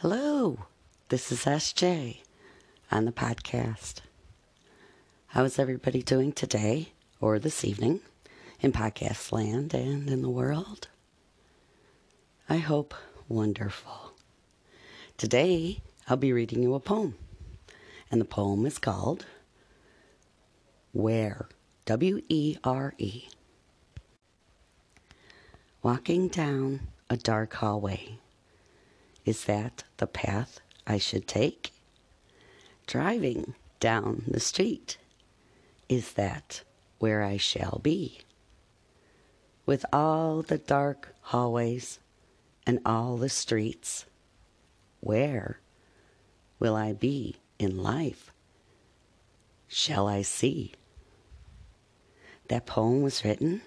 Hello, this is SJ on the podcast. How is everybody doing today or this evening in podcast land and in the world? I hope wonderful. Today I'll be reading you a poem, and the poem is called Where. W E R E. Walking down a dark hallway. Is that the path I should take? Driving down the street. Is that where I shall be? With all the dark hallways and all the streets, where will I be in life? Shall I see? That poem was written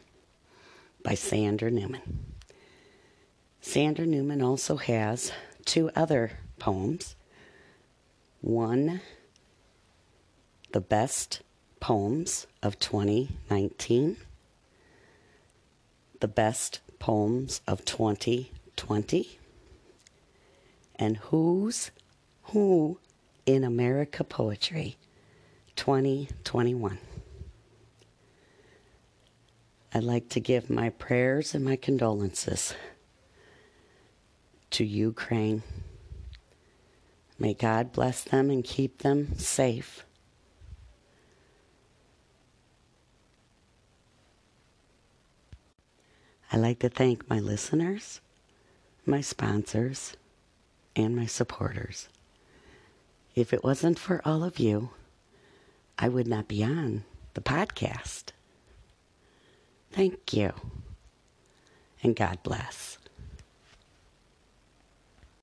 by Sandra Neumann. Sandra Neumann also has two other poems. One, The Best Poems of 2019, The Best Poems of 2020, and Who's Who in America Poetry 2021. I'd like to give my prayers and my condolences to Ukraine. May God bless them and keep them safe. I'd like to thank my listeners, my sponsors, and my supporters. If it wasn't for all of you, I would not be on the podcast. Thank you. And God bless.